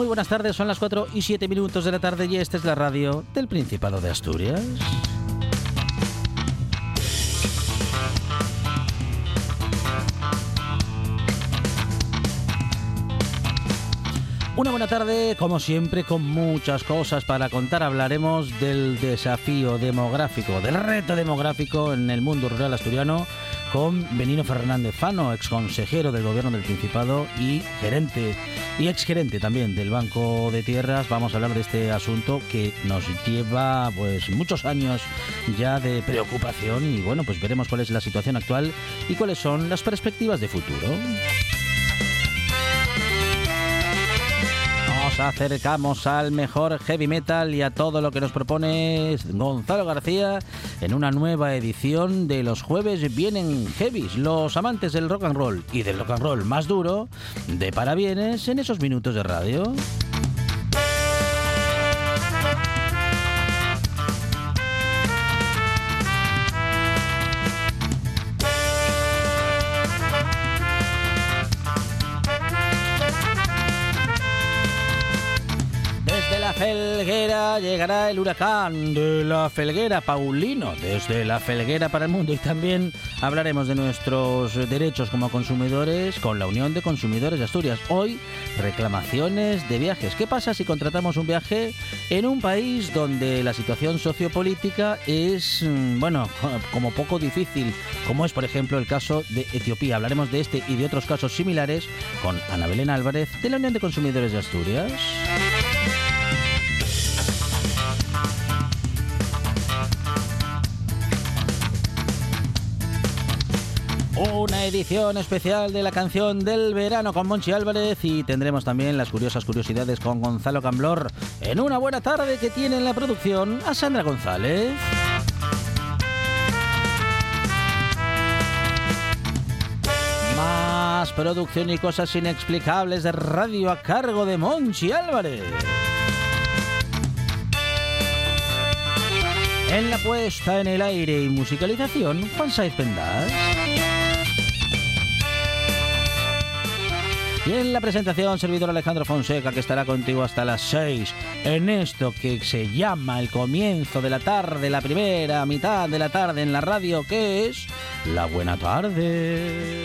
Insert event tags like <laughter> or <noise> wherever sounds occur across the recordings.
Muy buenas tardes. Son las 4 y 7 minutos de la tarde y esta es la radio del Principado de Asturias. Una buena tarde, como siempre, con muchas cosas para contar. Hablaremos del desafío demográfico, del reto demográfico en el mundo rural asturiano con Benino Fernández Fano, ex consejero del gobierno del Principado y gerente y ex gerente también del Banco de Tierras. Vamos a hablar de este asunto que nos lleva pues muchos años ya de preocupación y bueno, pues veremos cuál es la situación actual y cuáles son las perspectivas de futuro. Acercamos al mejor heavy metal y a todo lo que nos propone Gonzalo García en una nueva edición de los jueves vienen heavies, los amantes del rock and roll y del rock and roll más duro, de parabienes en esos minutos de radio. Llegará el huracán de la Felguera, Paulino, desde la Felguera para el mundo. Y también hablaremos de nuestros derechos como consumidores con la Unión de Consumidores de Asturias. Hoy, reclamaciones de viajes. ¿Qué pasa si contratamos un viaje en un país donde la situación sociopolítica es, mm, bueno, <laughs> como poco difícil, como es, por ejemplo, el caso de Etiopía? Hablaremos de este y de otros casos similares con Ana Belén Álvarez de la Unión de Consumidores de Asturias. Una edición especial de la canción del verano con Monchi Álvarez y tendremos también las curiosas curiosidades con Gonzalo Camblor en una buena tarde que tiene en la producción a Sandra González. Más producción y cosas inexplicables de radio a cargo de Monchi Álvarez. En la puesta en el aire y musicalización, Juan Saiz Pendas. Y en la presentación, servidor Alejandro Fonseca, que estará contigo hasta las 6 en esto que se llama el comienzo de la tarde, la primera mitad de la tarde en la radio, que es la buena tarde.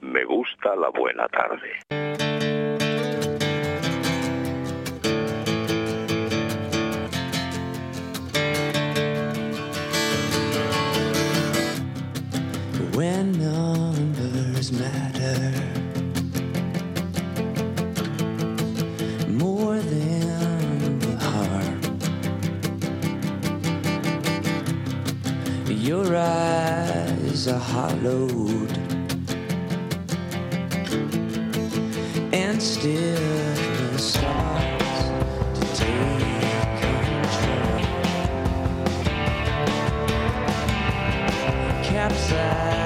Me gusta la buena tarde. Eyes are hollowed and still starts to take control. Capsize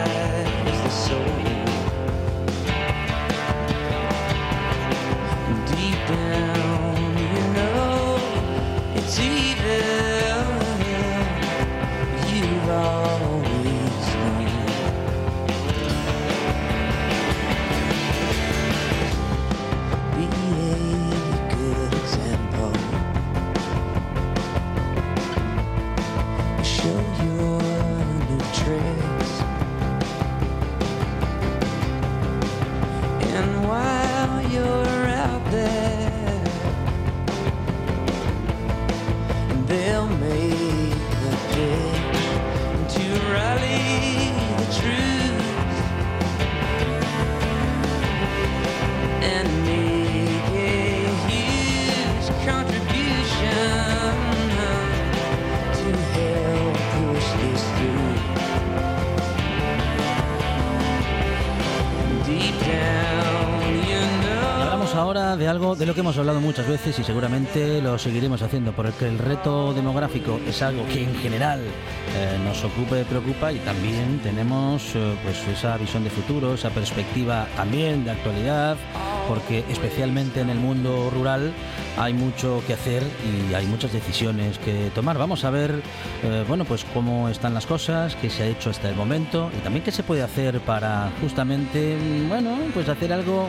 y seguramente lo seguiremos haciendo, porque el reto demográfico es algo que en general eh, nos ocupa y preocupa y también tenemos eh, pues esa visión de futuro, esa perspectiva también de actualidad, porque especialmente en el mundo rural hay mucho que hacer y hay muchas decisiones que tomar. Vamos a ver, eh, bueno, pues cómo están las cosas, qué se ha hecho hasta el momento y también qué se puede hacer para justamente, bueno, pues hacer algo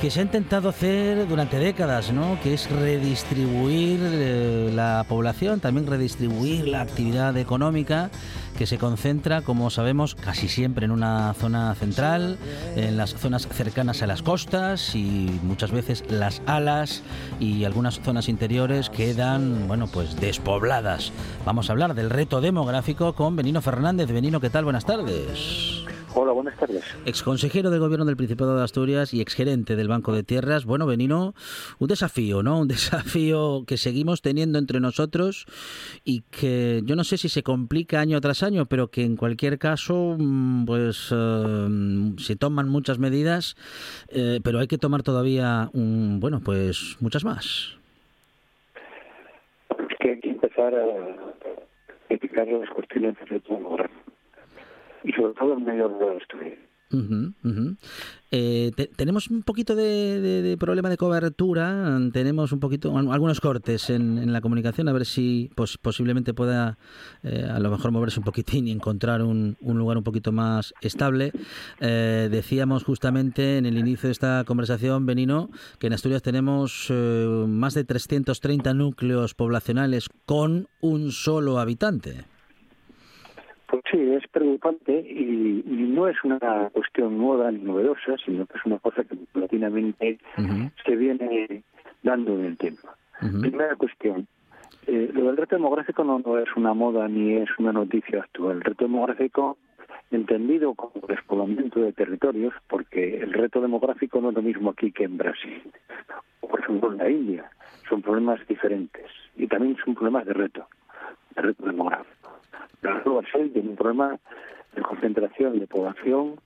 que se ha intentado hacer durante décadas, ¿no? Que es redistribuir eh, la población, también redistribuir la actividad económica que se concentra, como sabemos, casi siempre en una zona central, en las zonas cercanas a las costas y muchas veces las alas y algunas zonas interiores quedan, bueno, pues despobladas. Vamos a hablar del reto demográfico con Benino Fernández. Benino, ¿qué tal? Buenas tardes. Hola, buenas tardes. Exconsejero de Gobierno del Principado de Asturias y exgerente del Banco de Tierras. Bueno, Benino, un desafío, ¿no? Un <laughs> desafío que seguimos teniendo entre nosotros y que yo no sé si se complica año tras año, pero que en cualquier caso, mm, pues eh, se toman muchas medidas, eh, pero hay que tomar todavía, un, bueno, pues muchas más. Que hay que empezar a explicar las cuestiones de reto demográfico. Y sobre todo en medio de. Eh, te- tenemos un poquito de, problema de cobertura, tenemos un poquito, al- algunos cortes en, la comunicación, a ver si pos- posiblemente pueda eh, a lo mejor moverse un poquitín y encontrar un, un lugar un poquito más estable. Eh, decíamos justamente en el inicio de esta conversación, Benino, que en Asturias tenemos más de 330 núcleos poblacionales con un solo habitante. Pues sí, es preocupante y, y no es una cuestión nueva ni novedosa, sino que es una cosa que paulatinamente Ujú, se viene dando en el tiempo. Primera cuestión. eh, lo del reto demográfico no, no es una moda ni es una noticia actual. El reto demográfico, entendido como despoblamiento de territorios, porque el reto demográfico no es lo mismo aquí que en Brasil, o por ejemplo en la India. Son problemas diferentes y también son problemas de reto, de reto demográfico. Brasil tiene un problema de concentración de población,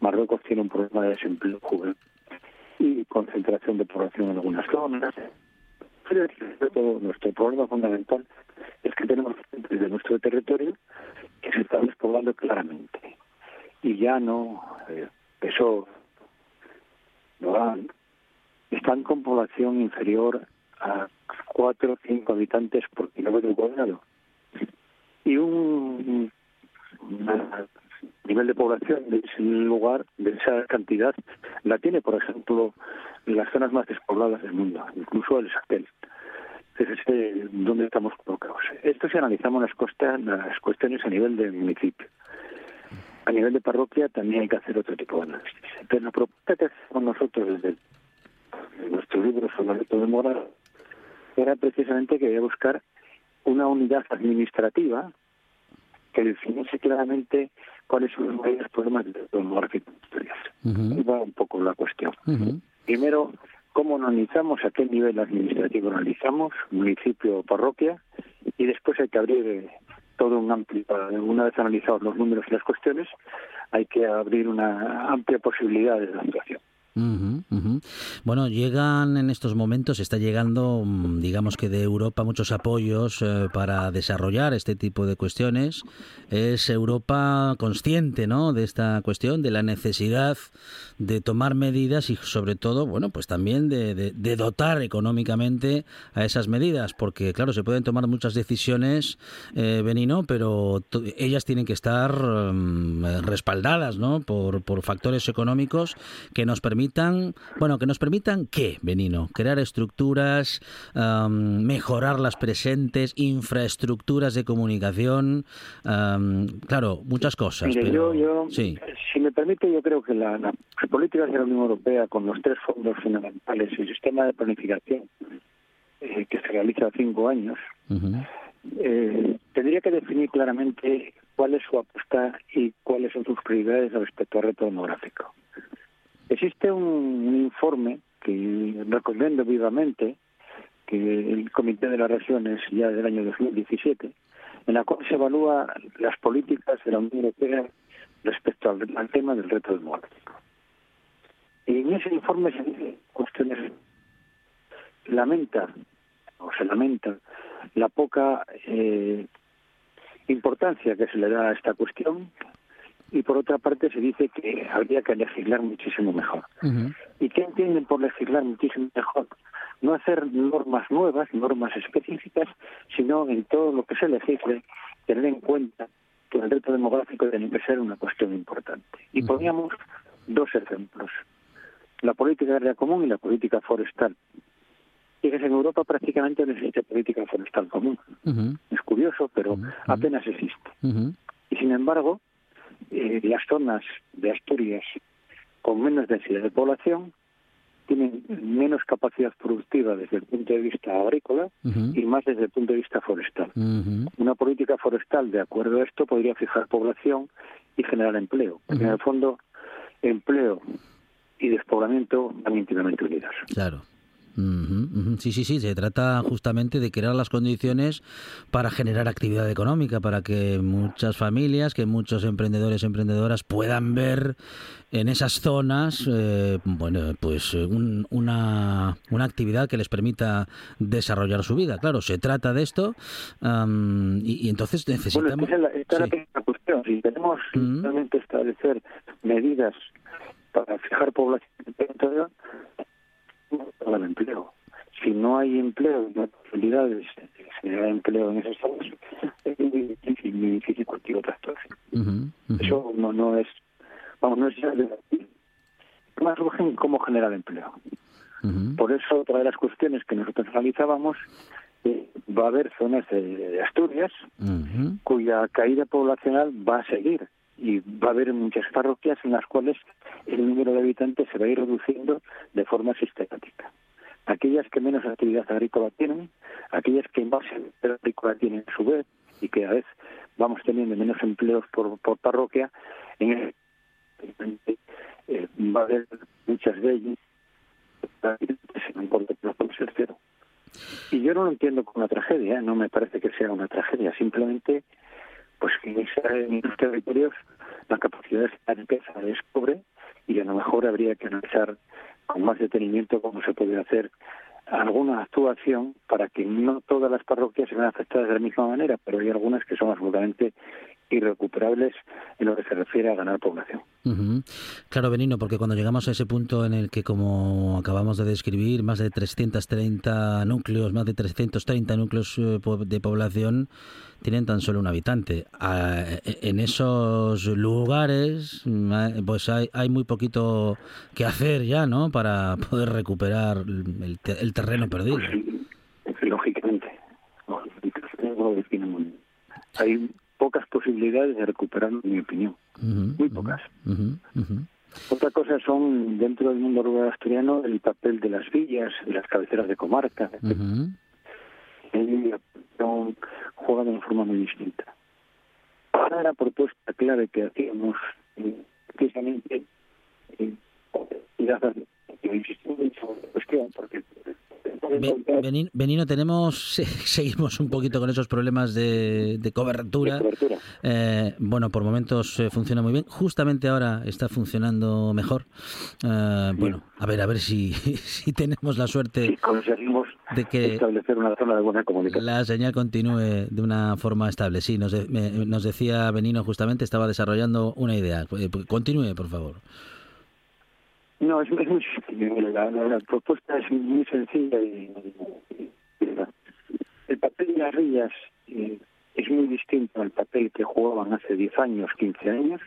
Marruecos tiene un problema de desempleo juvenil y concentración de población en algunas zonas. Pero todo nuestro problema fundamental es que tenemos gente de nuestro territorio que se está despoblando claramente. Y ya no, eh, han, están con población inferior a 4 o 5 habitantes por kilómetro cuadrado. Y un nivel de población de ese lugar, de esa cantidad, la tiene, por ejemplo, las zonas más despobladas del mundo, incluso el Sahel. Es este donde estamos colocados. Esto si analizamos las, costas, las cuestiones a nivel de municipio. A nivel de parroquia también hay que hacer otro tipo de análisis. Entonces, la propuesta que hacemos nosotros desde nuestro libro sobre el de moral era precisamente que había buscar una unidad administrativa que definiese claramente cuáles son los mayores problemas del reto demográfico industrial. ujú, Ahí va un poco la cuestión. Primero, cómo analizamos, a qué nivel administrativo analizamos, municipio o parroquia, y después hay que abrir eh, todo un amplio, una vez analizados los números y las cuestiones, hay que abrir una amplia posibilidad de actuación. Bueno, llegan en estos momentos, está llegando, mm, digamos que de Europa, muchos apoyos eh, para desarrollar este tipo de cuestiones. Es Europa consciente, ¿no? De esta cuestión, de la necesidad de tomar medidas y, sobre todo, bueno, pues también de, de- dotar económicamente a esas medidas, porque, claro, se pueden tomar muchas decisiones, eh, Benino, pero ellas tienen que estar mm, respaldadas, ¿no? Por, por factores económicos que nos permitan, bueno, que nos permitan qué, Benino, crear estructuras, mejorar las presentes, infraestructuras de comunicación, am, claro, muchas cosas. Mire, pero, yo, yo, sí. si me permite, yo creo que la, la- las políticas de la Unión Europea, con los tres fondos fundamentales y el sistema de planificación eh, que se realiza a cinco años, eh, tendría que definir claramente cuál es su apuesta y cuáles son sus prioridades respecto al reto demográfico. Existe un, informe que recomiendo vivamente, que el Comité de las Regiones ya del año 2017, en la cual se evalúa las políticas de la Unión Europea respecto al, tema del reto demográfico. Y en ese informe se dicen cuestiones lamenta o se lamenta la poca eh, importancia que se le da a esta cuestión y por otra parte se dice que habría que legislar muchísimo mejor. ¿Y qué entienden por legislar muchísimo mejor? No hacer normas nuevas, normas específicas, sino en todo lo que se legisle tener en cuenta que el reto demográfico tiene que ser una cuestión importante. Y poníamos dos ejemplos, la política agraria común y la política forestal. Fíjese, en Europa prácticamente no existe política forestal común. Es curioso, pero apenas existe. Y sin embargo, eh, las zonas de Asturias con menos densidad de población tienen menos capacidad productiva desde el punto de vista agrícola y más desde el punto de vista forestal. Una política forestal, de acuerdo a esto, podría fijar población y generar empleo. Porque en el fondo, empleo y despoblamiento van íntimamente unidos. Claro. Sí, sí, sí, se trata justamente de crear las condiciones para generar actividad económica, para que muchas familias, que muchos emprendedores y emprendedoras puedan ver en esas zonas, eh, bueno, pues un- una, una actividad que les permita desarrollar su vida. Claro, se trata de esto am, y, y entonces Bueno, es necesitamos... esa es la, esta cuestión. Si tenemos realmente establecer medidas para fijar población en el territorio, no para el empleo. Si no hay empleo, no hay posibilidades de generar empleo en esas zonas, es muy difícil, muy difícil cualquier otra ujú. Eso no, no es, vamos, no es ya de más urgen cómo generar empleo. Por eso, otra de las cuestiones que nosotros analizábamos, eh, va a haber zonas de, Asturias cuya caída poblacional va a seguir y va a haber muchas parroquias en las cuales el número de habitantes se va a ir reduciendo de forma sistemática. Aquellas que menos actividad agrícola tienen, aquellas que más actividad agrícola tienen a su vez y que a vez vamos teniendo menos empleos por, por parroquia, en el, eh, va a haber muchas de ellas. Y yo no lo entiendo como una tragedia, ¿eh? no me parece que sea una tragedia, simplemente pues que en, esos territorios la capacidad de generar riqueza es pobre y a lo mejor habría que analizar con más detenimiento cómo se puede hacer alguna actuación para que no todas las parroquias se vean afectadas de la misma manera, pero hay algunas que son absolutamente irrecuperables en lo que se refiere a ganar población. Claro, Benino, porque cuando llegamos a ese punto en el que, como acabamos de describir, más de 330 núcleos, más de 330 núcleos eh, de población tienen tan solo un habitante. Ah, En esos lugares, ah, pues hay, hay muy poquito que hacer ya, ¿no? Para poder recuperar el, te- el terreno perdido. Pues, lógicamente, no, no. Hay posibilidades de recuperarlo, en mi opinión. Muy pocas. Otra cosa son, dentro del mundo rural asturiano, el papel de las villas, de las cabeceras de comarca. Cuestión juega de una forma muy distinta. Ahora la propuesta clave que hacíamos, eh, precisamente, eh, en la cuestión, porque Be- Beni- Benino, tenemos, <laughs> seguimos un poquito con esos problemas de, de cobertura. de cobertura. Eh, bueno, por momentos eh, funciona muy bien. Justamente ahora está funcionando mejor. Eh, bueno, a ver, a ver si, <laughs> si tenemos la suerte conseguimos de que establecer una zona de buena comunicación. la señal continúe de una forma estable. Sí, nos, de- me- nos decía Benino justamente, estaba desarrollando una idea. Eh, Continúe, por favor. No, es, es muy sencillo. La, la- la propuesta es muy sencilla y, y- y- el papel de las villas eh, es muy distinto al papel que jugaban hace 10 años, 15 años.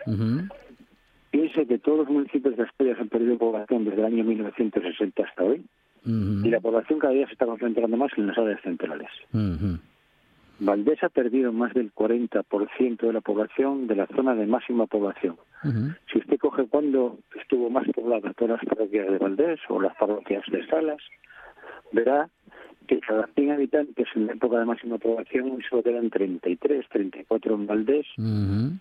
Piense que todos los municipios de Asturias han perdido población desde el año 1960 hasta hoy y la población cada día se está concentrando más en las áreas centrales. Valdés ha perdido más del 40% de la población de la zona de máxima población. Si usted coge cuando estuvo más poblada todas las parroquias de Valdés o las parroquias de Salas, verá que cada 100 habitantes en la época de máxima población solo quedan 33, 34 en Valdés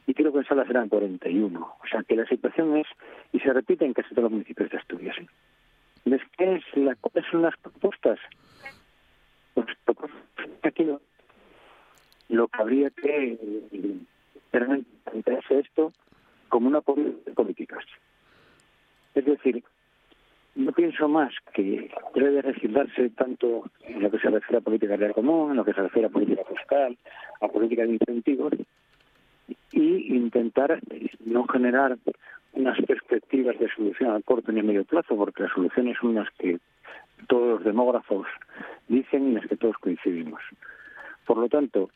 y creo que en Salas eran 41. O sea que la situación es, y se repite en casi todos los municipios de Asturias. ¿eh? ¿Ves qué es la, ¿Cuáles son las propuestas? Pues aquí no. Lo que habría que eh, plantearse esto como una política. Es decir, no pienso más que debe de legislarse tanto en lo que se refiere a política real común, en lo que se refiere a política fiscal, a política de incentivos, y intentar eh, no generar unas perspectivas de solución a corto ni a medio plazo, porque las soluciones son las que todos los demógrafos dicen y las que todos coincidimos. Por lo tanto,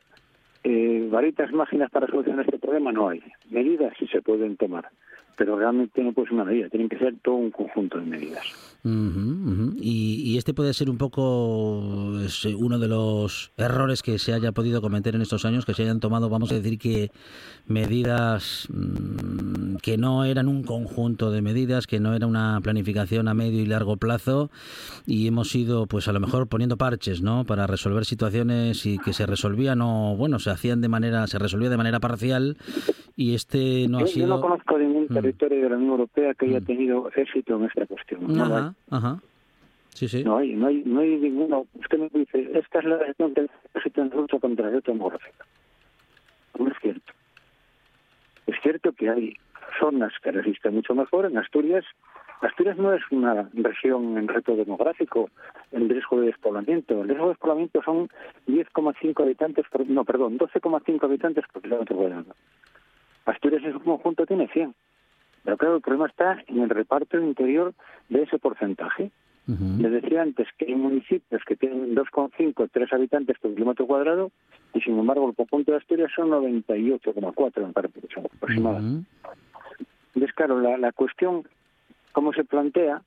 eh, varitas máginas para solucionar este problema no hay. Medidas sí se pueden tomar, pero realmente no puede ser una medida, tienen que ser todo un conjunto de medidas. Ujú, ujú. Y, y este puede ser un poco eh, uno de los errores que se haya podido cometer en estos años, que se hayan tomado, vamos a decir que medidas mm, que no eran un conjunto de medidas, que no era una planificación a medio y largo plazo, y hemos ido, pues a lo mejor poniendo parches, ¿no? Para resolver situaciones y que se resolvían o, bueno, se hacían de manera, se resolvía de manera parcial, y este no ha yo, yo sido. no conozco ningún Mm. territorio de la Unión Europea que haya Mm. tenido éxito en esta cuestión. No, lo hay. Ajá, ajá. Sí, sí. no hay, no hay, no hay ninguno. Usted me dice, esta es la región que éxito en lucha contra el reto demográfico. No es cierto. Es cierto que hay zonas que resisten mucho mejor. En Asturias, Asturias no es una región en reto demográfico, en riesgo de despoblamiento. El riesgo de despoblamiento son 10,5 habitantes, por, no, perdón, 12,5 habitantes por kilómetro cuadrado. Asturias en su conjunto tiene 100. Pero claro, el problema está en el reparto interior de ese porcentaje. Les decía antes que hay municipios que tienen 2,5, 3 habitantes por kilómetro cuadrado y sin embargo el conjunto de Asturias son 98,4 me parece que son aproximadamente. Ujú. Entonces, claro, la, la cuestión, como se plantea,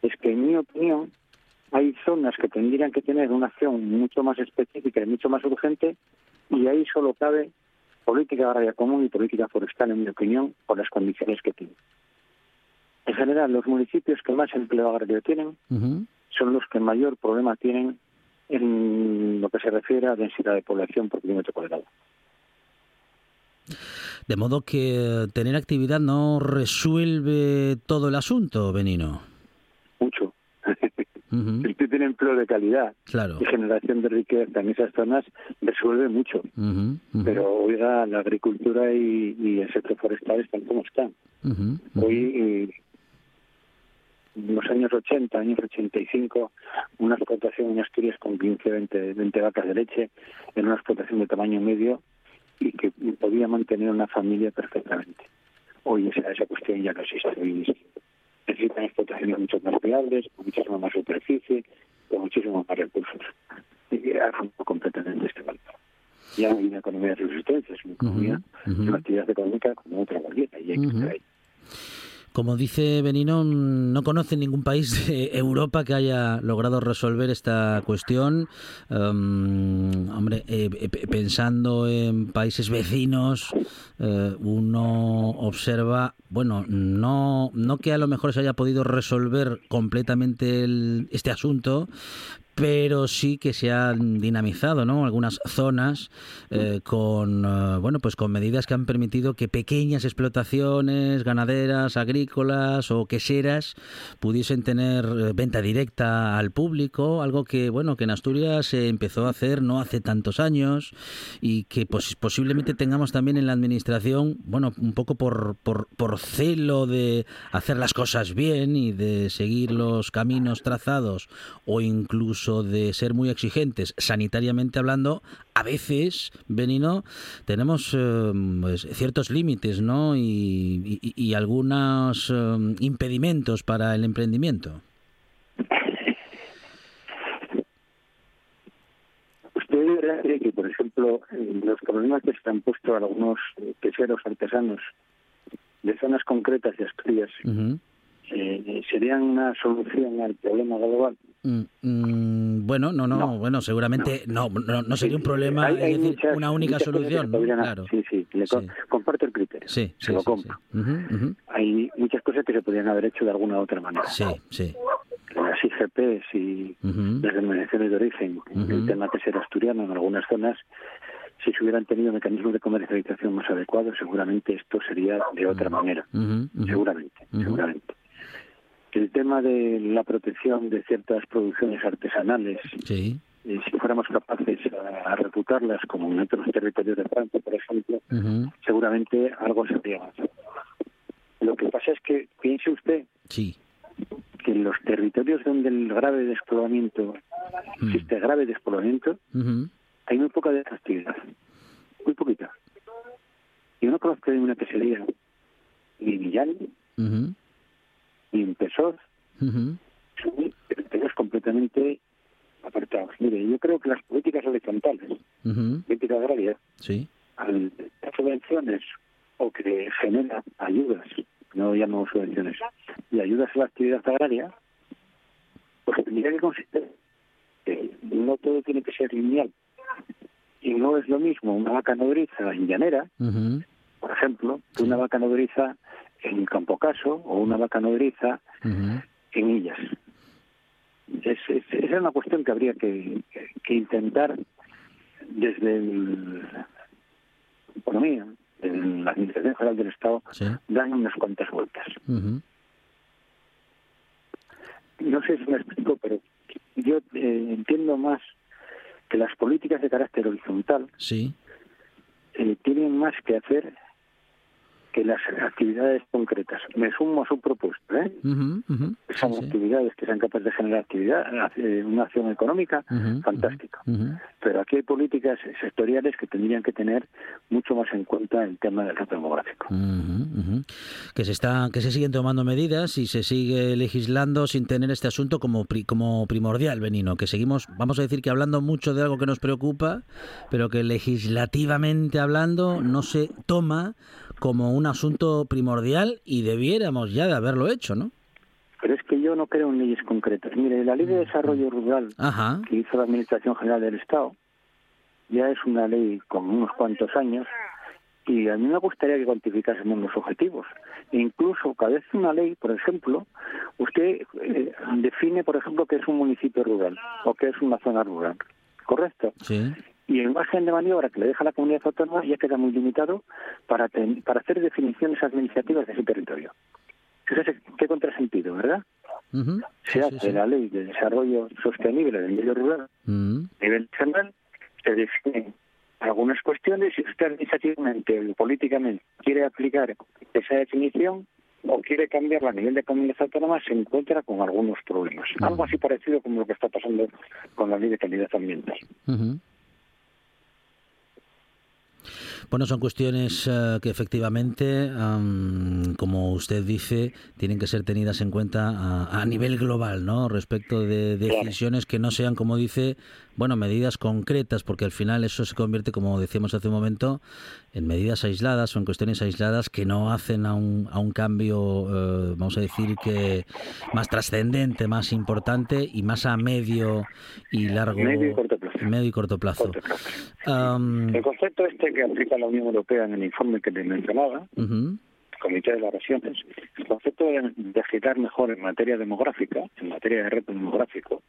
es que en mi opinión hay zonas que tendrían que tener una acción mucho más específica y mucho más urgente y ahí solo cabe política agraria común y política forestal, en mi opinión, por las condiciones que tienen. En general, los municipios que más empleo agrario tienen son los que mayor problema tienen en lo que se refiere a densidad de población por kilómetro cuadrado. De modo que tener actividad no resuelve todo el asunto, Benino. Si usted tiene empleo de calidad Claro. y generación de riqueza en esas zonas, resuelve mucho. Pero, oiga, la agricultura y, y el sector forestal están como están. Hoy, en los años 80, años 85, una explotación en Asturias con 15, 20, 20 vacas de leche era una explotación de tamaño medio y que podía mantener una familia perfectamente. Hoy esa, esa cuestión ya no existe. Hoy necesitan explotaciones mucho más viables, con muchísima más superficie, con muchísimos más recursos. Y ha roto completamente este valor. Ya no hay una economía de subsistencia, es una economía, ujú. es una actividad económica como otra cualquiera. Y hay que estar ahí. Como dice Benino, no conoce ningún país de Europa que haya logrado resolver esta cuestión. Um, hombre, eh, eh, pensando en países vecinos, eh, uno observa, bueno, no, no que a lo mejor se haya podido resolver completamente el- este asunto, pero sí que se han dinamizado ¿no? algunas zonas eh, con eh, bueno pues con medidas que han permitido que pequeñas explotaciones ganaderas agrícolas o queseras pudiesen tener eh, venta directa al público algo que bueno que en Asturias se empezó a hacer no hace tantos años y que pos- posiblemente tengamos también en la administración bueno un poco por, por por celo de hacer las cosas bien y de seguir los caminos trazados o incluso de ser muy exigentes sanitariamente hablando, a veces, Benino, tenemos eh, pues, ciertos límites ¿no? y, y- y algunos eh, impedimentos para el emprendimiento. ¿Usted que, por ejemplo, eh, los problemas que se han puesto a algunos eh, queseros artesanos de zonas concretas de Asturias eh, serían una solución al problema global? Mm, mm, bueno, no, no, No. bueno, seguramente no, no, no sería un problema, Hay- hay es decir, muchas- una única que solución, Claro. Sí, sí, le Sí. comparto el criterio. Sí, se sí, lo compro. Hay muchas cosas que se podrían haber hecho de alguna u otra manera. Sí, sí. Las IGPs y las denominaciones de origen, el tema quesero asturiano en algunas zonas, si se hubieran tenido mecanismos de comercialización más adecuados, seguramente esto sería de otra manera. Seguramente, seguramente. El tema de la protección de ciertas producciones artesanales, Sí. eh, si fuéramos capaces a, a reputarlas como en otros territorios de Francia, por ejemplo, seguramente algo se habría. Lo que pasa es que piense usted Sí. que en los territorios donde el grave despoblamiento, Mm. existe grave despoblamiento, hay muy poca de esta actividad. Muy poquita. Yo no conozco ninguna que se diga ni en Millán, En Pesós, Ujú. son territorios completamente apartados. Mire, yo creo que las políticas horizontales, políticas agrarias, Sí. al dar subvenciones o que genera ayudas, no llamamos subvenciones, y ayudas a la actividad agraria, pues tendría que considerar que no todo tiene que ser lineal. Y no es lo mismo una vaca nodriza en llanera, por ejemplo, que una vaca nodriza en Campo Caso o una vaca nodriza en Illas. Es, es- esa es una cuestión que habría que, que- que intentar desde el, economía, en la Administración General del Estado, Sí. dar unas cuantas vueltas. No sé si me explico, pero yo eh, entiendo más que las políticas de carácter horizontal Sí. eh, tienen más que hacer que las actividades concretas. Me sumo a su propuesta, ¿eh? Son Sí, sí. actividades que sean capaces de generar actividad, eh, una acción económica, Ujú. fantástico. Ujú. Pero aquí hay políticas sectoriales que tendrían que tener mucho más en cuenta el tema del reto demográfico. Ujú, ujú. Que se está, que se siguen tomando medidas y se sigue legislando sin tener este asunto como como primordial, Benino. Que seguimos, vamos a decir que hablando mucho de algo que nos preocupa, pero que legislativamente hablando no se toma como un asunto primordial y debiéramos ya de haberlo hecho, ¿no? Pero es que yo no creo en leyes concretas. Mire, la ley de desarrollo rural Ajá. que hizo la Administración General del Estado ya es una ley con unos cuantos años y a mí me gustaría que cuantificásemos los objetivos. E incluso cada vez una ley, por ejemplo, usted eh, define, por ejemplo, qué es un municipio rural o qué es una zona rural. ¿Correcto? Sí. y el margen de maniobra que le deja la comunidad autónoma ya queda muy limitado para, ten- para hacer definiciones administrativas de ese territorio. Fíjese qué contrasentido, ¿verdad? Se hace sí, sí. la ley de desarrollo sostenible del medio rural Mm. a nivel nacional, se definen algunas cuestiones y usted administrativamente o políticamente quiere aplicar esa definición o quiere cambiarla a nivel de comunidad autónoma, se encuentra con algunos problemas. Algo así parecido como lo que está pasando con la ley de calidad ambiental. Bueno, son cuestiones eh, que efectivamente, am, como usted dice, tienen que ser tenidas en cuenta a, a nivel global, ¿no? Respecto de decisiones que no sean, como dice, bueno, medidas concretas, porque al final eso se convierte, como decíamos hace un momento, en medidas aisladas o en cuestiones aisladas que no hacen a un, a un cambio, eh, vamos a decir, que más trascendente, más importante y más a medio y largo, Medio y corto plazo. medio y corto plazo. Corto plazo. Am, El concepto este que aplica la Unión Europea en el informe que le mencionaba, ujú, el Comité de las Regiones, el concepto de legislar mejor en materia demográfica, en materia de reto demográfico,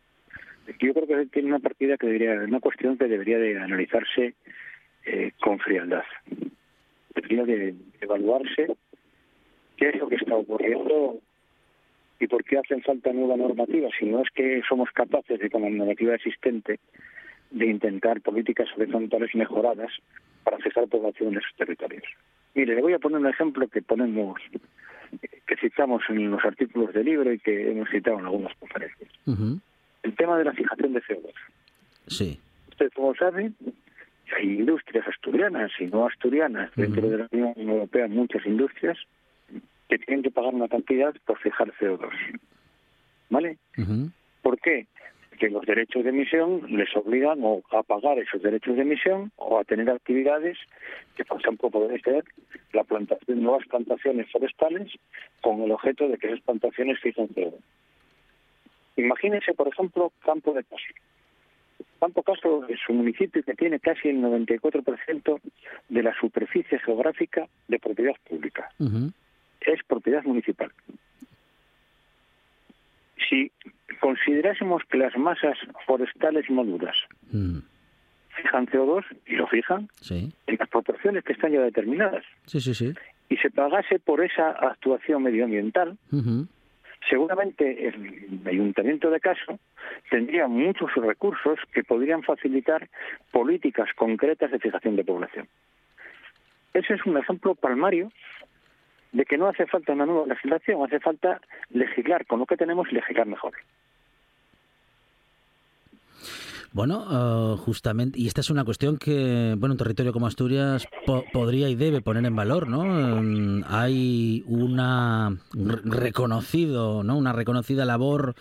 yo creo que tiene una partida que debería, una cuestión que debería de analizarse eh, con frialdad. Debería de evaluarse qué es lo que está ocurriendo y por qué hacen falta nueva normativa, si no es que somos capaces de, con la normativa existente, de intentar políticas horizontales mejoradas para fijar población en esos territorios. Mire, le voy a poner un ejemplo que ponemos, que citamos en los artículos del libro y que hemos citado en algunas conferencias. El tema de la fijación de CO2. sí. Usted, como sabe, hay industrias asturianas y no asturianas dentro de la Unión Europea, muchas industrias que tienen que pagar una cantidad por fijar CO2. ¿Vale? ¿Por qué? Que los derechos de emisión les obligan o a pagar esos derechos de emisión o a tener actividades que, por ejemplo, pueden ser la plantación, nuevas plantaciones forestales con el objeto de que esas plantaciones fijen CO2. Imagínense, por ejemplo, Campo de Caso. Campo Caso es un municipio que tiene casi el 94% de la superficie geográfica de propiedad pública. Es propiedad municipal. Si considerásemos que las masas forestales maduras mm, fijan CO2, y lo fijan, sí. en las proporciones que están ya determinadas, Sí, sí, sí. y se pagase por esa actuación medioambiental, seguramente el ayuntamiento de Caso tendría muchos recursos que podrían facilitar políticas concretas de fijación de población. Ese es un ejemplo palmario de que no hace falta una nueva legislación, hace falta legislar con lo que tenemos y legislar mejor. Bueno, uh, justamente, y esta es una cuestión que, bueno, un territorio como Asturias po podría y debe poner en valor, ¿no? Um, hay una reconocido, ¿no? Una reconocida labor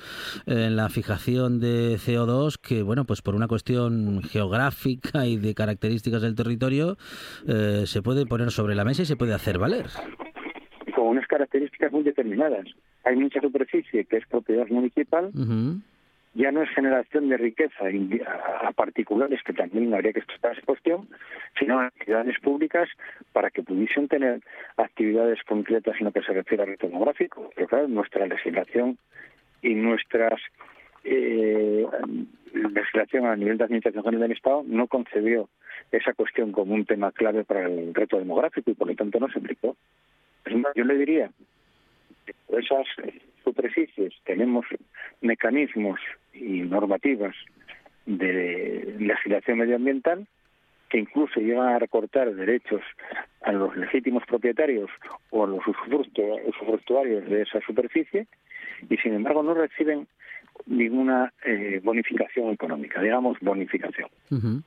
en la fijación de CO2 que, bueno, pues por una cuestión geográfica y de características del territorio eh, se puede poner sobre la mesa y se puede hacer valer. Características muy determinadas. Hay mucha superficie que es propiedad municipal. Uh -huh ya no es generación de riqueza a particulares, que también habría que estudiar esa cuestión, sino a actividades públicas para que pudiesen tener actividades concretas en lo que se refiere al reto demográfico. Pero claro, nuestra legislación y nuestras eh, legislación a nivel de administración general del Estado no concebió esa cuestión como un tema clave para el reto demográfico y por lo tanto no se aplicó. Yo le diría esas superficies tenemos mecanismos y normativas de legislación medioambiental que incluso llegan a recortar derechos a los legítimos propietarios o a los usufructuarios de esa superficie y sin embargo no reciben ninguna eh, bonificación económica, digamos bonificación. Uh -huh.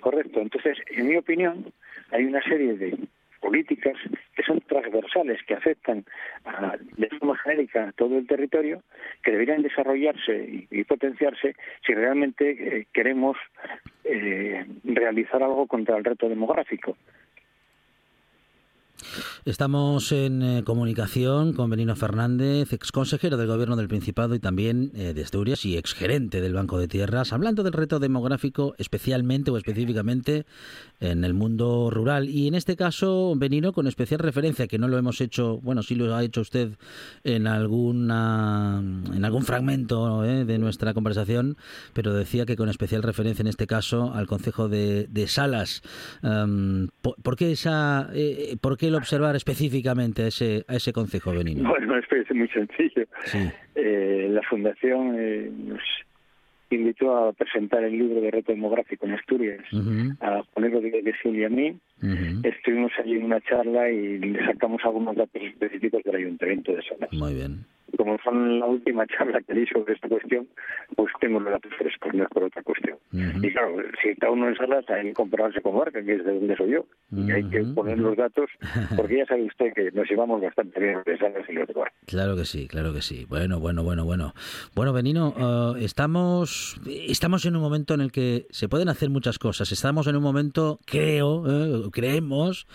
Correcto. Entonces, en mi opinión, hay una serie de políticas que son transversales, que afectan de forma genérica a todo el territorio, que deberían desarrollarse y, y potenciarse si realmente eh, queremos eh, realizar algo contra el reto demográfico. Estamos en eh, comunicación con Benino Fernández, ex consejero del Gobierno del Principado y también eh, de Asturias y ex gerente del Banco de Tierras, hablando del reto demográfico especialmente o específicamente en el mundo rural. Y en este caso, Benino, con especial referencia, que no lo hemos hecho, bueno, sí lo ha hecho usted en, alguna, en algún fragmento eh, de nuestra conversación, pero decía que con especial referencia en este caso al Consejo de, Salas. Um, ¿por, ¿por, qué esa, ¿Por qué el observar específicamente a ese, a ese consejo, Benino? Bueno, es muy sencillo. Sí. Eh, la Fundación eh, nos invitó a presentar el libro de reto demográfico en Asturias, uh -huh. a ponerlo de, de y a mí. Uh -huh. Estuvimos allí en una charla y le sacamos algunos datos específicos del Ayuntamiento de Salas. Muy bien como son la última charla que di sobre esta cuestión, pues tengo los datos frescos, no es por otra cuestión. Uh -huh. Y claro, si está uno en salas, hay que compararse con Marca, que es de donde soy yo, uh -huh. y hay que poner los datos, <laughs> porque ya sabe usted que nos llevamos bastante bien de salas y los de Marca. Claro que sí, claro que sí. Bueno, bueno, bueno, bueno. Bueno, Benino, uh, estamos, estamos en un momento en el que se pueden hacer muchas cosas. Estamos en un momento, creo, eh, creemos,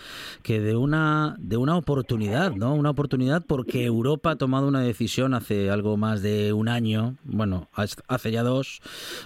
que de una, de una oportunidad, ¿no? Una oportunidad porque Europa ha tomado una decisión hace algo más de un año, bueno, hace ya dos,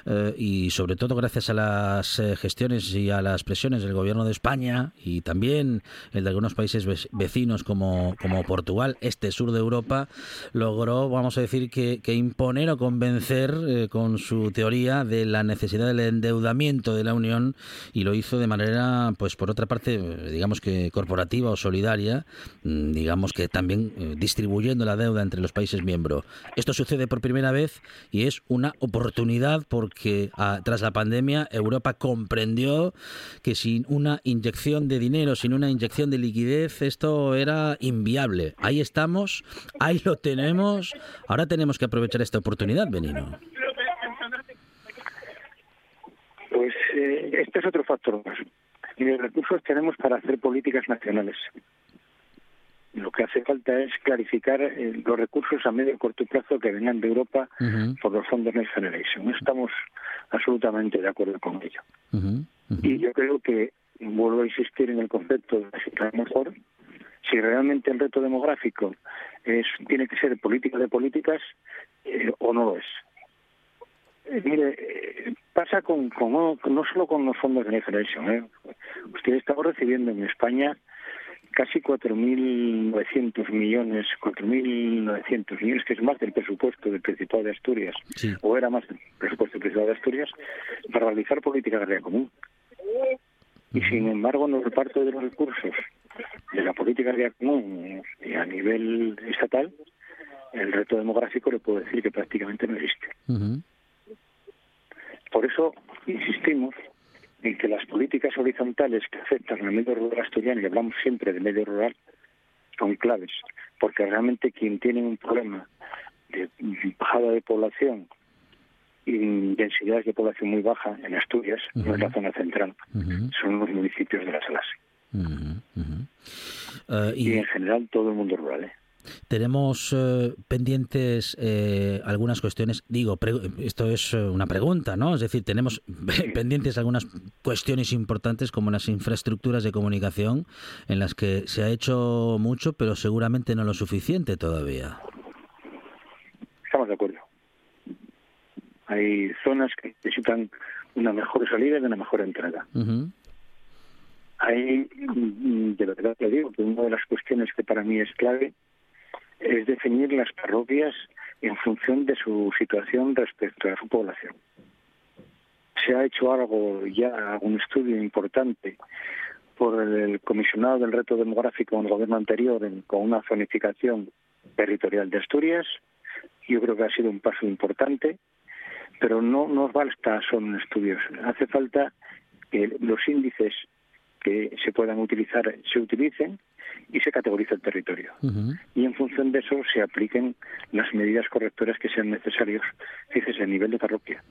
eh, y sobre todo gracias a las eh, gestiones y a las presiones del gobierno de España y también el de algunos países vecinos como, como Portugal, este sur de Europa, logró, vamos a decir, que, imponer o convencer eh, con su teoría de la necesidad del endeudamiento de la Unión y lo hizo de manera, pues por otra parte, digamos que corporativa o solidaria, mm, digamos que también distribuyendo la deuda entre los países miembro. Esto sucede por primera vez y es una oportunidad porque a, tras la pandemia Europa comprendió que sin una inyección de dinero, sin una inyección de liquidez, esto era inviable. Ahí estamos, ahí lo tenemos. Ahora tenemos que aprovechar esta oportunidad, Benino. Pues eh, este es otro factor más. Y los recursos tenemos para hacer políticas nacionales lo que hace falta es clarificar eh, los recursos a medio y corto plazo que vengan de Europa uh -huh. por los fondos Next Generation. Estamos absolutamente de acuerdo con ello. Uh -huh. Uh -huh. Y yo creo que, vuelvo a insistir en el concepto de la mejor, si realmente el reto demográfico es tiene que ser política de políticas eh, o no lo es. Eh, mire, eh, pasa con, con, no solo con los fondos de Next Generation. ¿eh? Usted está recibiendo en España casi 4.900 millones, 4.900 millones, que es más del presupuesto del Principado de Asturias, sí. o era más del presupuesto del Principado de Asturias, para realizar política agraria común. Y sin embargo, en el reparto de los recursos de la política agraria común y a nivel estatal, el reto demográfico le puedo decir que prácticamente no existe. Uh -huh. Por eso insistimos en que las políticas horizontales que afectan al medio rural asturiano, y hablamos siempre de medio rural, con claves, porque realmente quien tiene un problema de bajada de población y densidades de población muy baja en Asturias, no es la zona central, son los municipios de la Salas. ujú. Eh, Y y en general todo el mundo rural. ¿eh? Tenemos eh, pendientes eh, algunas cuestiones. Digo, esto es eh, una pregunta, ¿no? Es decir, tenemos <laughs> pendientes algunas cuestiones importantes como las infraestructuras de comunicación en las que se ha hecho mucho, pero seguramente no lo suficiente todavía. Estamos de acuerdo. Hay zonas que necesitan una mejor salida y una mejor entrada. Ujú, Hay, mm, de verdad te digo, que una de las cuestiones que para mí es clave es definir las parroquias en función de su situación respecto a su población. Se ha hecho algo ya, un estudio importante por el comisionado del reto demográfico en el gobierno anterior con una zonificación territorial de Asturias. Yo creo que ha sido un paso importante, pero no nos basta solo en estudios. Hace falta que los índices que se puedan utilizar se utilicen y se categorice el territorio. Y en función de eso se apliquen las medidas correctoras que sean necesarias, fíjese, a nivel de parroquia.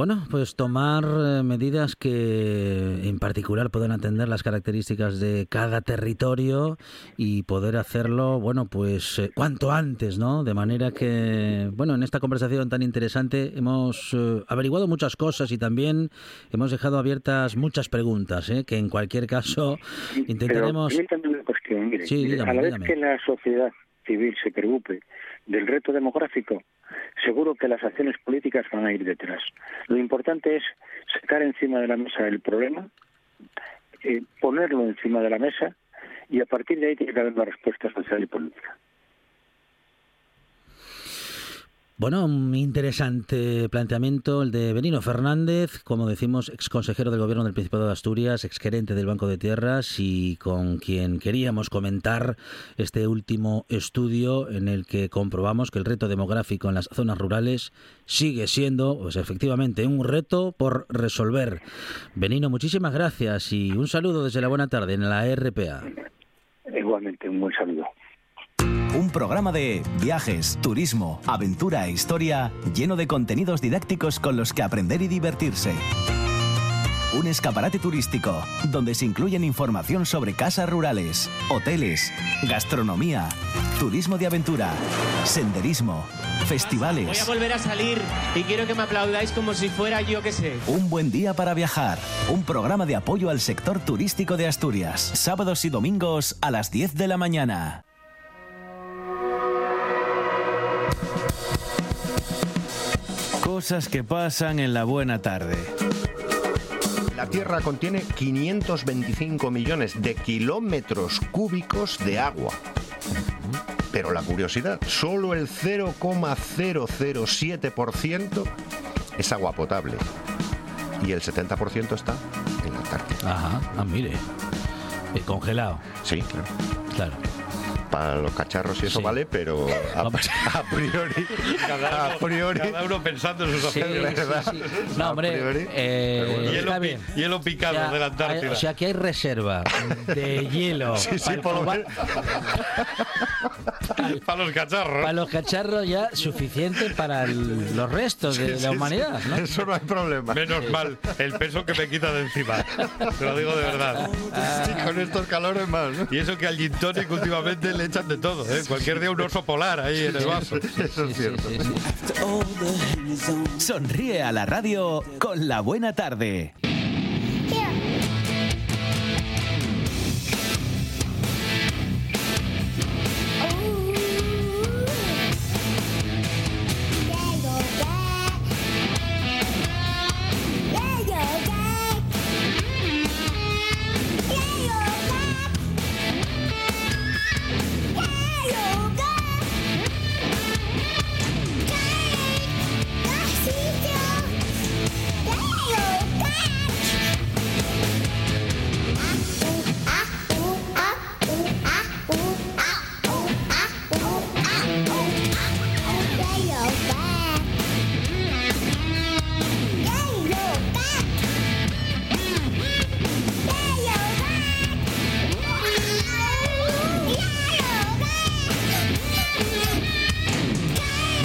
Bueno, pues tomar eh, medidas que en particular puedan atender las características de cada territorio y poder hacerlo, bueno, pues eh, cuanto antes, ¿no? De manera que, bueno, en esta conversación tan interesante hemos eh, averiguado muchas cosas y también hemos dejado abiertas muchas preguntas, ¿eh? que en cualquier caso <laughs> intentaremos... Pero permítame una cuestión. Mire, Sí, dígame, a la vez dígame. que la sociedad civil se preocupe del reto demográfico, seguro que las acciones políticas van a ir detrás. Lo importante es sacar encima de la mesa el problema, eh, ponerlo encima de la mesa y a partir de ahí tiene que haber una respuesta social y política. Bueno, un interesante planteamiento el de Benino Fernández, como decimos, ex consejero del gobierno del Principado de Asturias, ex gerente del Banco de Tierras y con quien queríamos comentar este último estudio en el que comprobamos que el reto demográfico en las zonas rurales sigue siendo, pues efectivamente, un reto por resolver. Benino, muchísimas gracias y un saludo desde la buena tarde en la RPA. Igualmente, un buen saludo. Un programa de viajes, turismo, aventura e historia lleno de contenidos didácticos con los que aprender y divertirse. Un escaparate turístico donde se incluyen información sobre casas rurales, hoteles, gastronomía, turismo de aventura, senderismo, Voy a festivales. volver a salir y quiero que me aplaudáis como si fuera yo que sé. Un buen día para viajar. Un programa de apoyo al sector turístico de Asturias. Sábados y domingos a las 10 de la mañana. Cosas que pasan en la buena tarde. La Tierra contiene 525 millones de kilómetros cúbicos de agua. Pero la curiosidad, solo el 0,007% es agua potable. Y el 70% está en la Antártida. Ajá, ah, mire, Eh, congelado, Sí, claro. claro. Para los cacharros y eso Sí. vale, pero <laughs> a, Vamos. a priori, <laughs> a priori, Cada uno pensando en sus Sí, opciones. sí, sí. No, A hombre, priori. eh, Hielo, está pi- bien. hielo picado Ya, de la hay- Antártida. o sea, que hay reserva de hielo <laughs> Sí, sí, para, por lo para- Para los cacharros. para los cacharros ya suficiente para el- los restos de Sí, la humanidad. Eso no hay problema. Menos mal, el peso que me quita de encima. Te lo digo de verdad. Con estos calores más. ¿no? Y eso que al gin tonic últimamente le echan de todo, ¿eh? Cualquier día un oso polar ahí en el vaso. Eso es cierto. Sonríe a la radio con la buena tarde.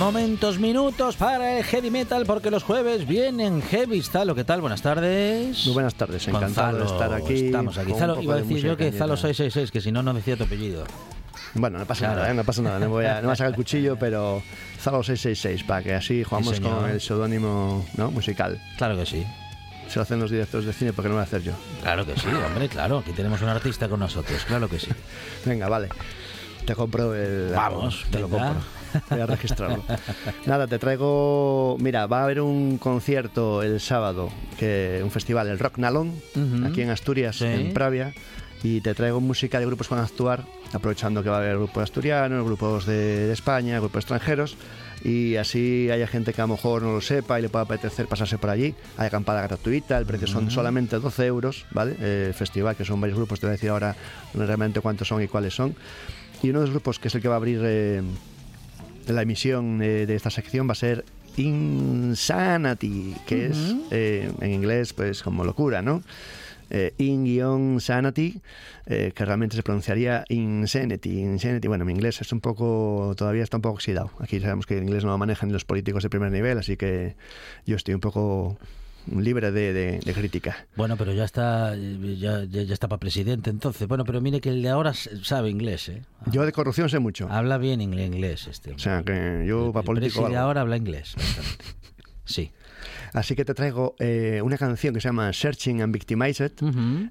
Momentos, minutos para el heavy metal, porque los jueves vienen heavy. Zalo, ¿qué tal? Buenas tardes. Muy buenas tardes, Con encantado de estar aquí. Estamos aquí. Zalo, iba a de decir yo que Zalo cañera. 666, que si no, no decía tu apellido. Bueno, no pasa Claro. nada, ¿eh? no pasa nada. No voy, a, no voy a sacar el cuchillo, <laughs> pero Zalo 666, para que así jugamos con el seudónimo ¿no? musical. Claro que sí. Se lo hacen los directores de cine, porque no lo voy a hacer yo. Claro que sí, hombre, claro. Aquí tenemos un artista con nosotros, claro que sí. <laughs> Venga, vale. Te compro el. Vamos, te lo compro. Voy a registrarlo. Nada, te traigo. Mira, va a haber un concierto el sábado, que un festival, el Rock Nalón, aquí en Asturias, Sí. en Pravia. Y te traigo música de grupos que van a actuar, aprovechando que va a haber grupos asturianos, grupos de, de España, grupos extranjeros. Y así haya gente que a lo mejor no lo sepa y le pueda apetecer pasarse por allí. Hay acampada gratuita, el precio son solamente 12 euros, ¿vale? Eh, El festival, que son varios grupos, te voy a decir ahora realmente cuántos son y cuáles son. Y uno de los grupos que es el que va a abrir eh, la emisión eh, de esta sección va a ser Insanity, que es eh, en inglés pues como locura, ¿no? Eh, In-Sanity, eh, que realmente se pronunciaría Insanity, Insanity. Bueno, mi inglés es un poco, todavía está un poco oxidado. Aquí sabemos que el inglés no lo manejan los políticos de primer nivel, así que yo estoy un poco libre de, de- de crítica. Bueno, pero ya está, ya, ya, ya está para presidente entonces. Bueno, pero mire que el de ahora sabe inglés, ¿eh? Yo de corrupción sé mucho. Habla bien inglés este. O sea, que yo el, para el político... presi de ahora habla inglés. Sí. Así que te traigo eh, una canción que se llama Searching and Victimized.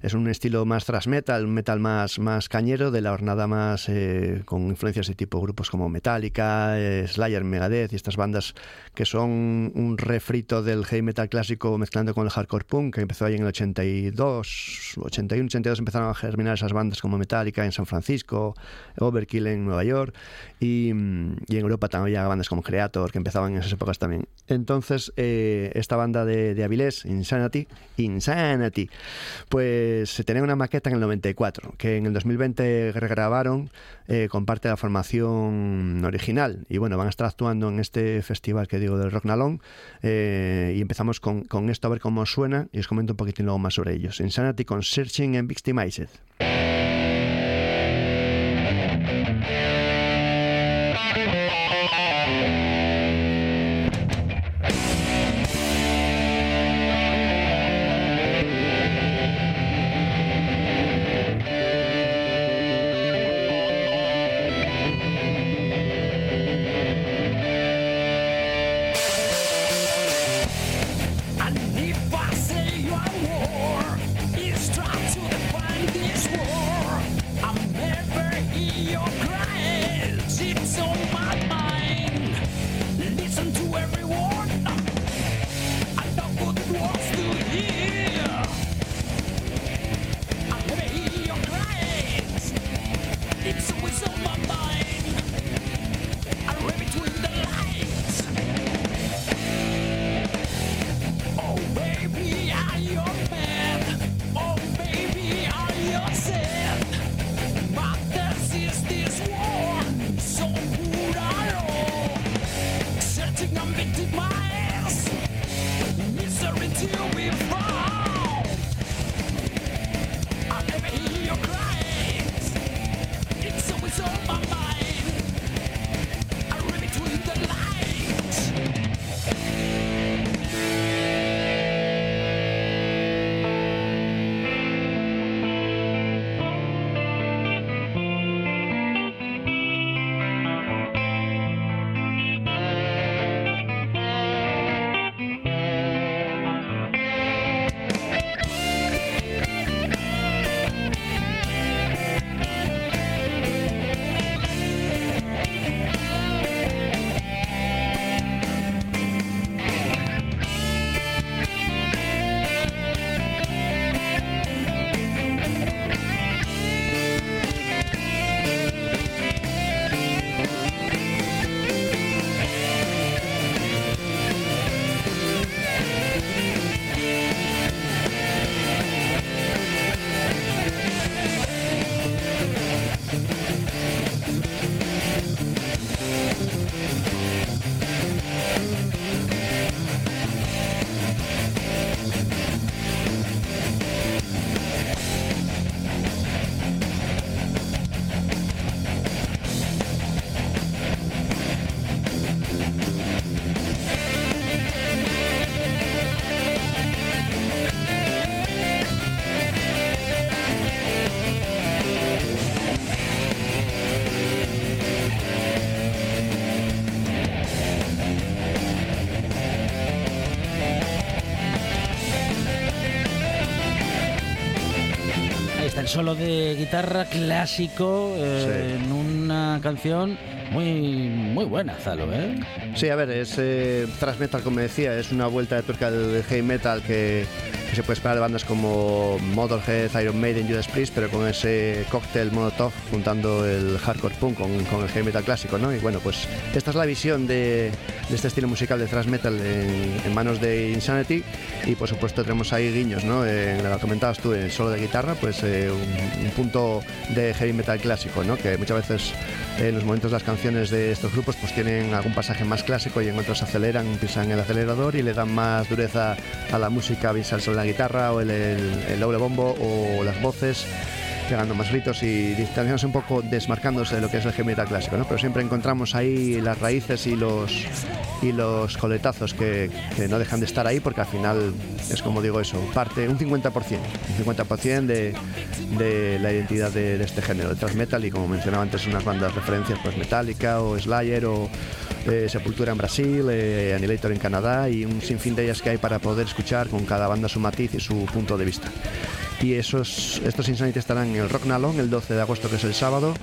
Es un estilo más thrash metal, un metal más, más cañero, de la hornada más eh, con influencias de tipo grupos como Metallica, eh, Slayer, Megadeth y estas bandas que son un refrito del heavy metal clásico mezclando con el hardcore punk que empezó ahí en el 82, 81, 82 empezaron a germinar esas bandas como Metallica en San Francisco, Overkill en Nueva York y, y en Europa también había bandas como Creator que empezaban en esas épocas también. Entonces, eh, banda de, Avilés, Insanity, Insanity, pues se tenía una maqueta en el 94, que en el 2020 regrabaron eh, con parte de la formación original. Y bueno, van a estar actuando en este festival que digo del Rock Nalón. eh, y empezamos con, con esto a ver cómo suena y os comento un poquitín luego más sobre ellos. Insanity con Searching and Victimized. Solo de guitarra clásico eh, en una canción muy muy buena, Zalo, ¿eh? Sí, a ver, es eh, thrash metal, como decía, es una vuelta de tuerca del heavy metal que, que se puede esperar de bandas como Motorhead, Iron Maiden, Judas Priest, pero con ese cóctel Molotov juntando el hardcore punk con, con el heavy metal clásico, ¿no? Y bueno, pues esta es la visión de, de este estilo musical de thrash metal en, en manos de Insanity y por supuesto tenemos ahí guiños, ¿no? En lo comentabas tú, en el solo de guitarra, pues eh, un, un punto de heavy metal clásico, ¿no? Que muchas veces en los momentos de las canciones de estos grupos pues tienen algún pasaje más clásico y en otros aceleran, pisan el acelerador y le dan más dureza a la música, bien sea la guitarra o el, el, el doble bombo o las voces pegando más gritos y distanciándose un poco, desmarcándose de lo que es el heavy clásico, ¿no? Pero siempre encontramos ahí las raíces y los y los coletazos que, que no dejan de estar ahí porque al final es como digo eso, parte un 50%, un 50% de, de la identidad de, de este género, de thrash metal y como mencionaba antes unas bandas referencias pues Metallica o Slayer o eh, Sepultura en Brasil, eh, Annihilator en Canadá y un sinfín de ellas que hay para poder escuchar con cada banda su matiz y su punto de vista. Y esos, estos Insanity estarán en el Rock Nalón el 12 de agosto, que es el sábado.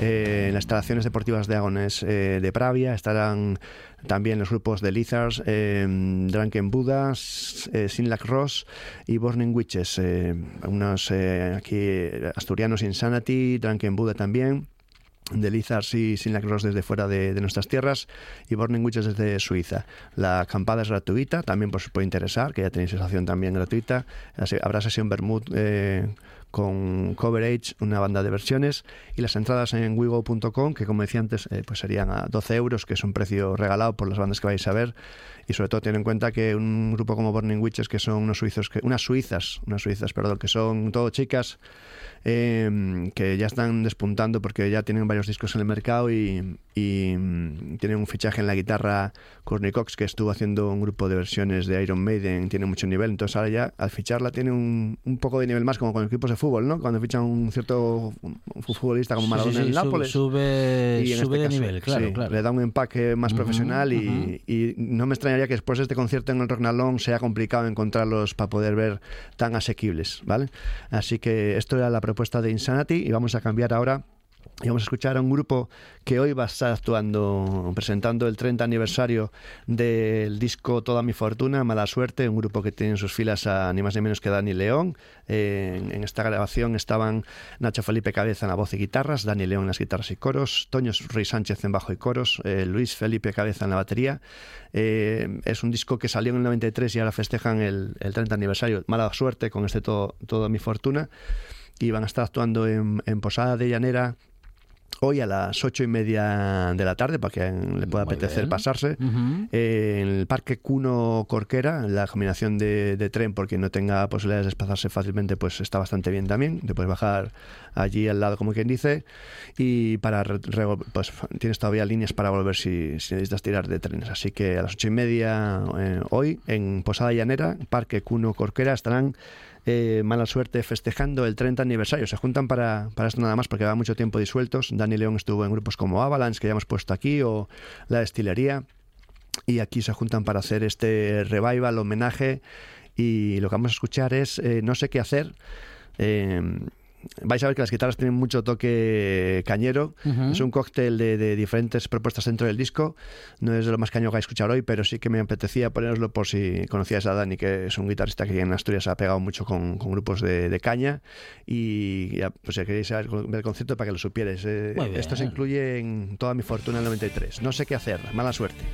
Eh, en las instalaciones deportivas de Agones eh, de Pravia estarán también los grupos de Lizards, eh, Drunken Buddhas, eh, Sinlac Ross y Burning Witches. unos aquí asturianos Insanity, Drunken Buddha también de Lizards y Sinlac Ross desde fuera de, nuestras tierras y Burning Witches desde Suiza. La acampada es gratuita, también pues, os puede interesar, que ya tenéis esa opción también gratuita. Habrá sesión Bermud eh, con Coverage, una banda de versiones, y las entradas en wigo.com, que como decía antes, eh, pues serían a 12 euros, que es un precio regalado por las bandas que vais a ver, y sobre todo ten en cuenta que un grupo como Burning Witches, que son unos suizos, que, unas suizas, unas suizas, perdón, que son todo chicas, eh, que ya están despuntando porque ya tienen varios discos en el mercado y, y mm, tienen un fichaje en la guitarra Courtney Cox que estuvo haciendo un grupo de versiones de Iron Maiden, tiene mucho nivel, entonces ahora ya al ficharla tiene un, un poco de nivel más como con equipos de fútbol, ¿no? Cuando fichan un cierto futbolista como Maradona sí, sí, sí, en Nápoles. Sube, sube este de caso, nivel, claro, sí, claro. Le da un empaque más uh -huh, profesional y, uh -huh. y, no me extrañaría que después de este concierto en el Rocknalón sea complicado encontrarlos para poder ver tan asequibles, ¿vale? Así que esto era la propuesta de Insanity y vamos a cambiar ahora y vamos a escuchar a un grupo que hoy va a estar actuando, presentando el 30 aniversario del disco Toda mi fortuna, Mala Suerte, un grupo que tiene en sus filas a ni más ni menos que Dani León. En, esta grabación estaban Nacho Felipe Cabeza en la voz y guitarras, Dani León en las guitarras y coros, Toño Ruiz Sánchez en bajo y coros, eh, Luis Felipe Cabeza en la batería. Eh, es un disco que salió en el 93 y ahora festejan el, el 30 aniversario. Mala Suerte con este todo, Toda mi fortuna. Y van a estar actuando en Posada de Llanera, hoy a las ocho y media de la tarde para que le pueda Muy apetecer bien. pasarse uh -huh. eh, en el Parque Cuno Corquera la combinación de, de, tren porque no tenga posibilidades de desplazarse fácilmente pues está bastante bien también te puedes bajar allí al lado como quien dice y para pues tienes todavía líneas para volver si, si necesitas tirar de trenes así que a las ocho y media eh, hoy en Posada Llanera Parque Cuno Corquera estarán eh, mala suerte festejando el 30 aniversario. Se juntan para, para esto nada más porque va mucho tiempo disueltos. Dani León estuvo en grupos como Avalanche, que ya hemos puesto aquí, o La Destilería. Y aquí se juntan para hacer este revival, homenaje. Y lo que vamos a escuchar es eh, No sé qué hacer. Eh, vais a ver que las guitarras tienen mucho toque cañero. Uh -huh. Es un cóctel de, de, diferentes propuestas dentro del disco. No es de lo más caño que vais a escuchar hoy, pero sí que me apetecía poneroslo por si conocíais a Dani, que es un guitarrista que en Asturias ha pegado mucho con, con grupos de, de, caña. Y ya, pues si queréis ver el concierto para que lo supierais. Eh, esto se incluye en toda mi fortuna en el 93. No sé qué hacer. Mala suerte.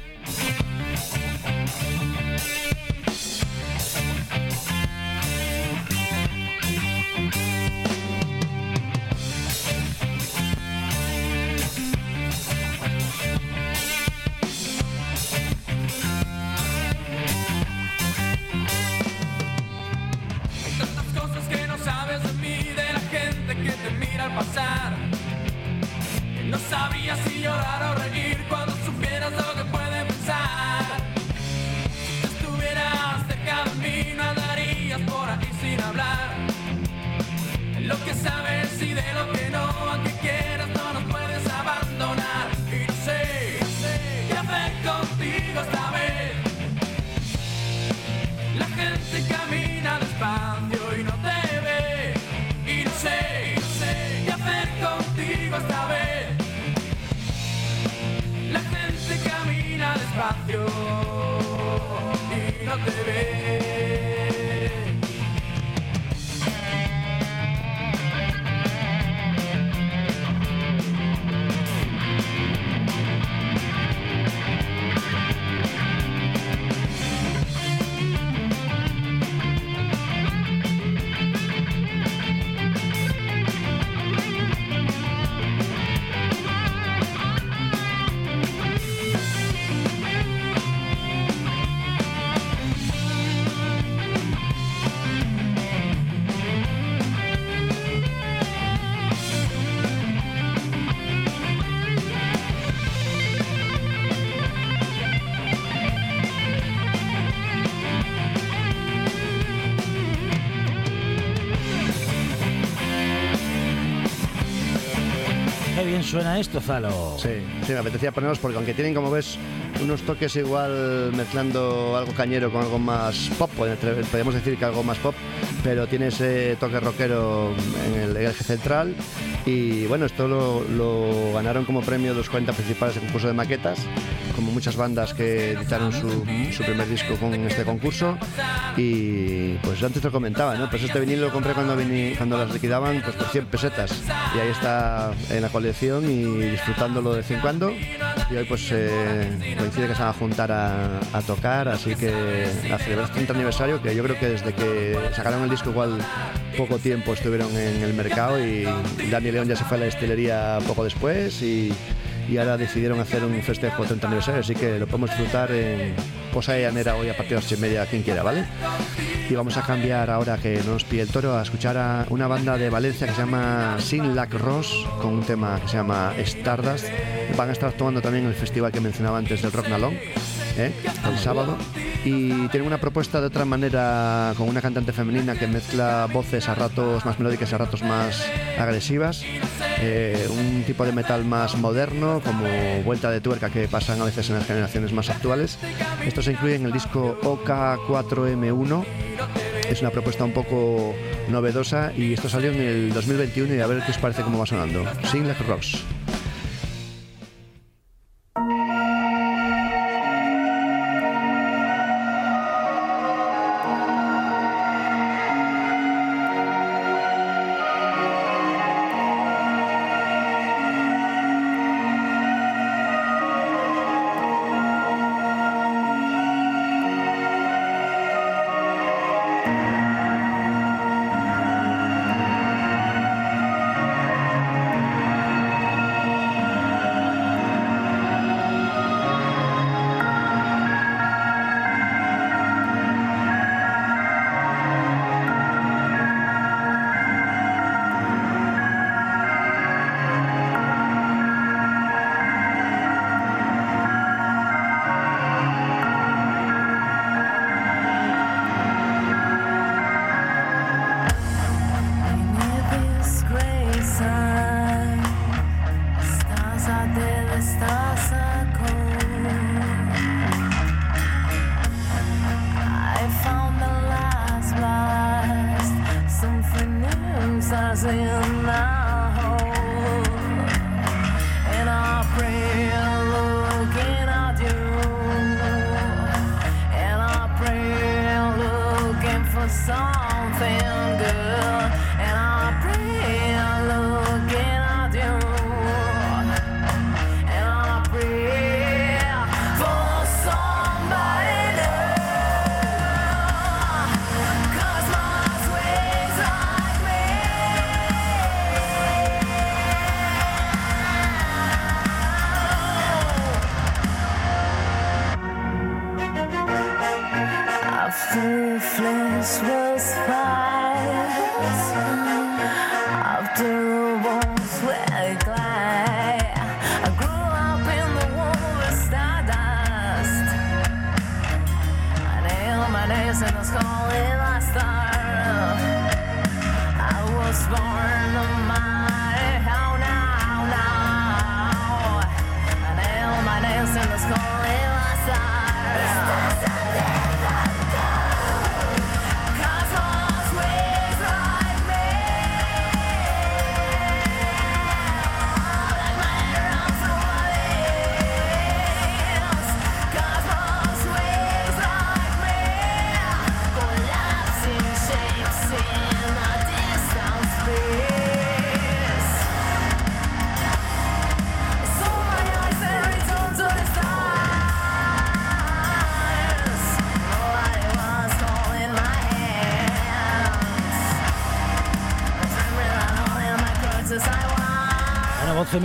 Suena esto, Zalo. Sí, sí, me apetecía ponerlos porque aunque tienen, como ves, unos toques igual mezclando algo cañero con algo más pop, podríamos decir que algo más pop, pero tiene ese toque rockero en el eje central. Y bueno, esto lo, ganaron como premio los 40 principales del concurso de maquetas, como muchas bandas que editaron su, primer disco con este concurso. Y pues antes te lo comentaba, ¿no? Pues este vinilo lo compré cuando, cuando las liquidaban pues por 100 pesetas. Y ahí está en la colección y disfrutándolo de vez en cuando. Y hoy pues eh, coincide que se van a juntar a, tocar, así que a celebrar este 30 aniversario, que yo creo que desde que sacaron el disco igual poco tiempo estuvieron en el mercado y Dani León ya se fue a la destilería poco después y, y ahora decidieron hacer un festejo 30 aniversario, así que lo podemos disfrutar en Posa Llanera hoy a partir de las 8 y media, quien quiera, ¿vale? Y vamos a cambiar ahora que no nos pide el toro a escuchar a una banda de Valencia que se llama Sin Lac Ross con un tema que se llama Stardust. Van a estar actuando también el festival que mencionaba antes del Rock Nalón, ¿eh? el sábado. Y tienen una propuesta de otra manera con una cantante femenina que mezcla voces a ratos más melódicas y a ratos más agresivas. Eh, un tipo de metal más moderno, como vuelta de tuerca que pasan a veces en las generaciones más actuales. Esto se incluye en el disco OK4M1 es una propuesta un poco novedosa y esto salió en el 2021 y a ver qué os parece cómo va sonando. Sin Like Rocks.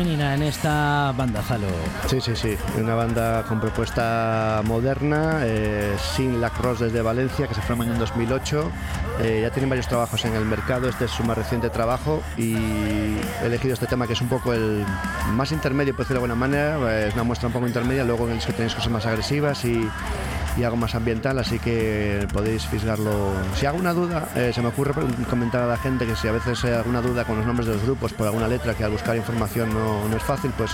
Femenina en esta banda, Zalo. Sí, sí, sí. Una banda con propuesta moderna, eh, sin la Cross desde Valencia, que se forman en 2008. Eh, ya tienen varios trabajos en el mercado, este es su más reciente trabajo y he elegido este tema que es un poco el más intermedio, por decirlo de alguna manera. Eh, Es una muestra un poco intermedia, luego en el que tenéis cosas más agresivas y, y algo más ambiental, así que podéis fisgarlo. Si hago una duda, eh, se me ocurre comentar a la gente que si a veces hay alguna duda con los nombres de los grupos por alguna letra que al buscar información no, es fácil, pues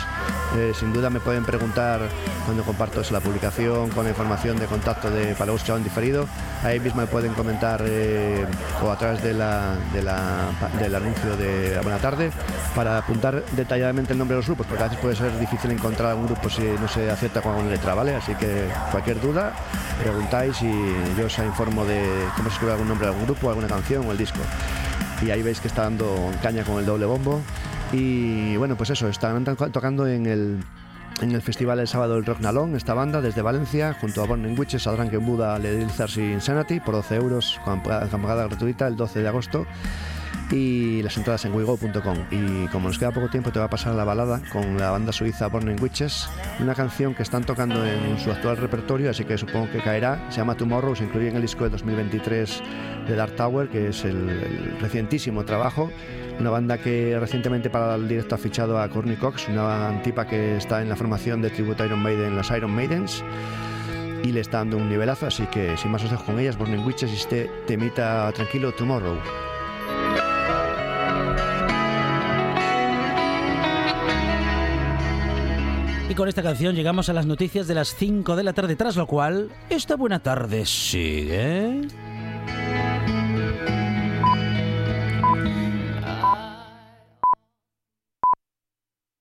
eh, sin duda me pueden preguntar cuando comparto la publicación con la información de contacto de para en diferido. Ahí mismo me pueden comentar eh, o a través del anuncio de Buena Tarde para apuntar detalladamente el nombre de los grupos, porque a veces puede ser difícil encontrar un grupo si no se acepta con una letra, ¿vale? Así que cualquier duda, preguntáis y yo os informo de cómo se escribe algún nombre de algún grupo, alguna canción o el disco. Y ahí veis que está dando caña con el doble bombo. Y bueno, pues eso, están to- tocando en el, en el festival el sábado del Rock Nalón, esta banda desde Valencia, junto a Burning Witches, a Drunken Buddha, Led Lizards y Insanity, por 12 euros, con gratuita el 12 de agosto. Y las entradas en wigo.com. Y como nos queda poco tiempo, te va a pasar la balada con la banda suiza Burning Witches, una canción que están tocando en su actual repertorio, así que supongo que caerá. Se llama Tomorrow, se incluye en el disco de 2023 de Dark Tower, que es el, el recientísimo trabajo. Una banda que recientemente para el directo ha fichado a Courtney Cox, una tipa que está en la formación de tributo Iron Maiden, las Iron Maidens, y le está dando un nivelazo, así que sin más os dejo con ellas, Burning Witches y este temita tranquilo Tomorrow. Y con esta canción llegamos a las noticias de las 5 de la tarde, tras lo cual, esta buena tarde sigue.